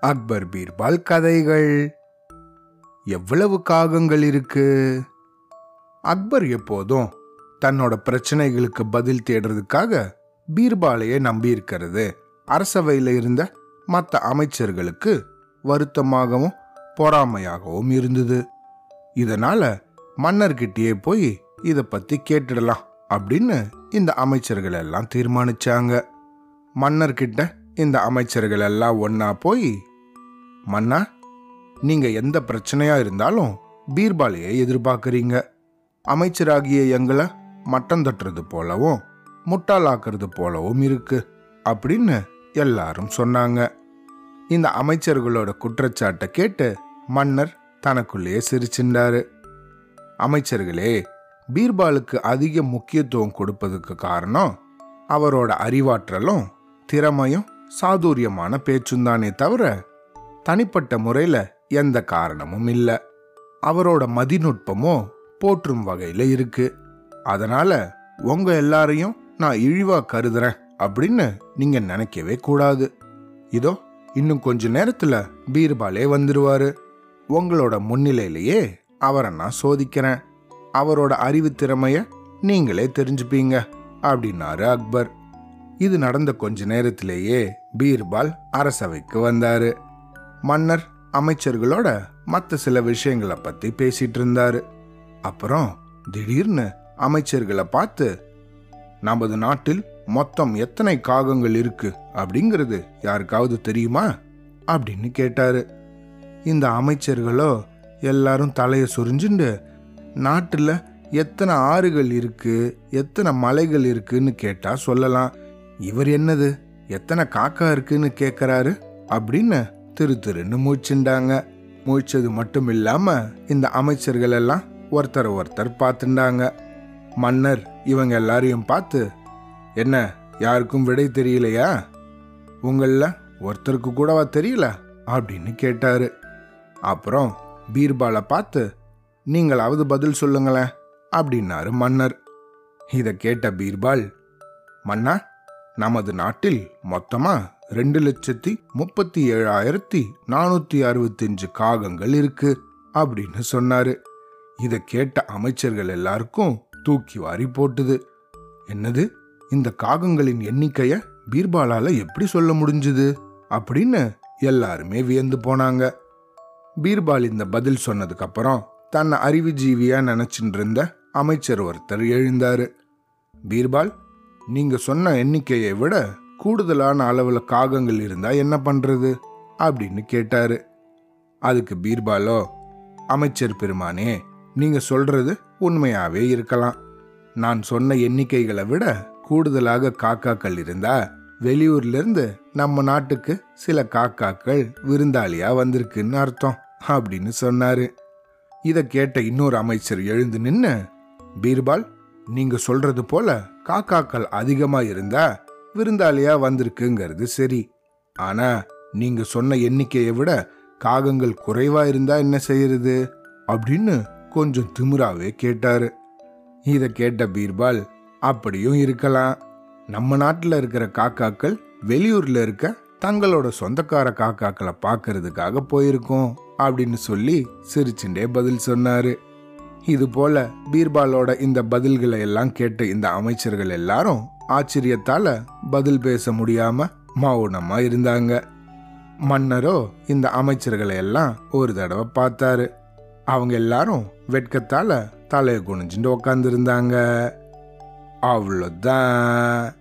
அக்பர் பீர்பால் கதைகள். எவ்வளவு காகங்கள் இருக்கு? அக்பர் எப்போதும் தன்னோட பிரச்சனைகளுக்கு பதில் தேடுறதுக்காக பீர்பாலையே நம்பியிருக்கிறது. அரசவையில் இருந்த மற்ற அமைச்சர்களுக்கு வருத்தமாகவும் பொறாமையாகவும் இருந்தது. இதனால மன்னர்கிட்டயே போய் இதை பத்தி கேட்டுடலாம் அப்படின்னு இந்த அமைச்சர்கள் எல்லாம் தீர்மானிச்சாங்க. மன்னர்கிட்ட இந்த அமைச்சர்கள் எல்லாம் ஒன்னா போய் மன்னா நீங்க எந்த பிரச்சனையா இருந்தாலும் பீர்பாலையை எதிர்பார்க்கறீங்க. அமைச்சராகிய எங்களை மட்டம் தட்டுறது போலவும் முட்டாளாக்குறது போலவும் இருக்கு அப்படின்னு எல்லாரும் சொன்னாங்க. இந்த அமைச்சர்களோட குற்றச்சாட்டை கேட்டு மன்னர் தனக்குள்ளேயே சிரிச்சின்றாரு. அமைச்சர்களே பீர்பாலுக்கு அதிக முக்கியத்துவம் கொடுப்பதுக்கு காரணம் அவரோட அறிவாற்றலும் திறமையும் சாதுரியமான பேச்சுந்தானே தவிர தனிப்பட்ட முறையில் எந்த காரணமும் இல்லை. அவரோட மதிநுட்பமும் போற்றும் வகையில் இருக்கு. அதனால உங்க எல்லாரையும் நான் இழிவா கருதுறேன் அப்படின்னு நீங்க நினைக்கவே கூடாது. இதோ இன்னும் கொஞ்ச நேரத்துல பீர்பாலே வந்துருவாரு. உங்களோட முன்னிலையிலேயே அவரை நான் சோதிக்கிறேன். அவரோட அறிவு திறமைய நீங்களே தெரிஞ்சுப்பீங்க அப்படின்னாரு அக்பர். இது நடந்த கொஞ்ச நேரத்திலேயே பீர்பால் அரசவைக்கு வந்தாரு. மன்னர் அமைச்சர்களோட மற்ற சில விஷயங்களை பத்தி பேசிட்டு இருந்தாரு. அப்புறம் திடீர்னு அமைச்சர்களை பார்த்து நமது நாட்டில் மொத்தம் எத்தனை காகங்கள் இருக்கு? அப்படிங்கிறது யாருக்காவது தெரியுமா? அப்படின்னு கேட்டாரு. இந்த அமைச்சர்களோ எல்லாரும் தலையை சொரிஞ்சுண்டு நாட்டில் எத்தனை ஆறுகள் இருக்கு? எத்தனை மலைகள் இருக்குன்னு கேட்டா சொல்லலாம். இவர் என்னது? எத்தனை காக்கா இருக்குன்னு கேட்கறாரு அப்படின்னு திரு திருன்னு மூச்சுண்டாங்க. மூச்சது மட்டும் இல்லாம இந்த அமைச்சர்கள் எல்லாம் ஒருத்தர் ஒருத்தர் பார்த்துண்டாங்க. மன்னர் இவங்க எல்லாரையும் பார்த்து என்ன யாருக்கும் விடை தெரியலையா? உங்களில் ஒருத்தருக்கு கூடவா தெரியல? அப்படின்னு கேட்டாரு. அப்புறம் பீர்பாலை பார்த்து நீங்களாவது பதில் சொல்லுங்களேன் அப்படின்னாரு மன்னர். இதை கேட்ட பீர்பால் மன்னா நமது நாட்டில் மொத்தமா ரெண்டு லட்சத்தி முப்பத்தி ஏழாயிரத்தி நானூத்தி அறுபத்தஞ்சு காகங்கள் இருக்கு அப்படின்னு சொன்னாரு. இதை கேட்ட அமைச்சர்கள் எல்லாருக்கும் தூக்கி வாரி போட்டுது. என்னது? இந்த காகங்களின் எண்ணிக்கைய பீர்பாலால எப்படி சொல்ல முடிஞ்சுது? அப்படின்னு எல்லாருமே வியந்து போனாங்க. பீர்பால் இந்த பதில் சொன்னதுக்கு அப்புறம் தன்னை அறிவுஜீவியா நினைச்சிட்டு இருந்த அமைச்சர் ஒருத்தர் எழுந்தாரு. பீர்பால் நீங்க சொன்ன எண்ணிக்கையை விட கூடுதலான அளவுல காகங்கள் இருந்தா என்ன பண்றது? அப்படின்னு கேட்டாரு. அதுக்கு பீர்பாலோ அமைச்சர் பெருமானே நீங்க சொல்றது உண்மையாவே இருக்கலாம். நான் சொன்ன எண்ணிக்கைகளை விட கூடுதலாக காக்காக்கள் இருந்தா வெளியூர்லேருந்து நம்ம நாட்டுக்கு சில காக்காக்கள் விருந்தாளியா வந்திருக்குன்னு அர்த்தம் அப்படின்னு சொன்னாரு. இதை கேட்ட இன்னொரு அமைச்சர் எழுந்து நின்று பீர்பால் நீங்க சொல்றது போல காக்காக்கள் அதிகமா இருந்தா விருந்தாளியா வந்திருக்குங்கிறது சரி. ஆனா நீங்க சொன்ன எண்ணிக்கையை விட காகங்கள் குறைவா இருந்தா என்ன செய்யறது? அப்படின்னு கொஞ்சம் திமிராவே கேட்டாரு. இத கேட்ட பீர்பால் அப்படியும் இருக்கலாம். நம்ம நாட்டில் இருக்கிற காக்காக்கள் வெளியூர்ல இருக்க தங்களோட சொந்தக்கார காக்காக்களை பார்க்கறதுக்காக போயிருக்கோம் அப்படின்னு சொல்லி சிரிச்சுண்டே பதில் சொன்னாரு. இதுபோல பீர்பாலோட இந்த பதில்களை எல்லாம் கேட்டு இந்த அமைச்சர்கள் எல்லாரும் ஆச்சரியத்தால பதில் பேச முடியாம மௌனமா இருந்தாங்க. மன்னரோ இந்த அமைச்சர்களை எல்லாம் ஒரு தடவை பார்த்தாரு. அவங்க எல்லாரும் வெட்கத்தால தலையை குனிஞ்சுட்டு உக்காந்துருந்தாங்க. அவ்வளோதான்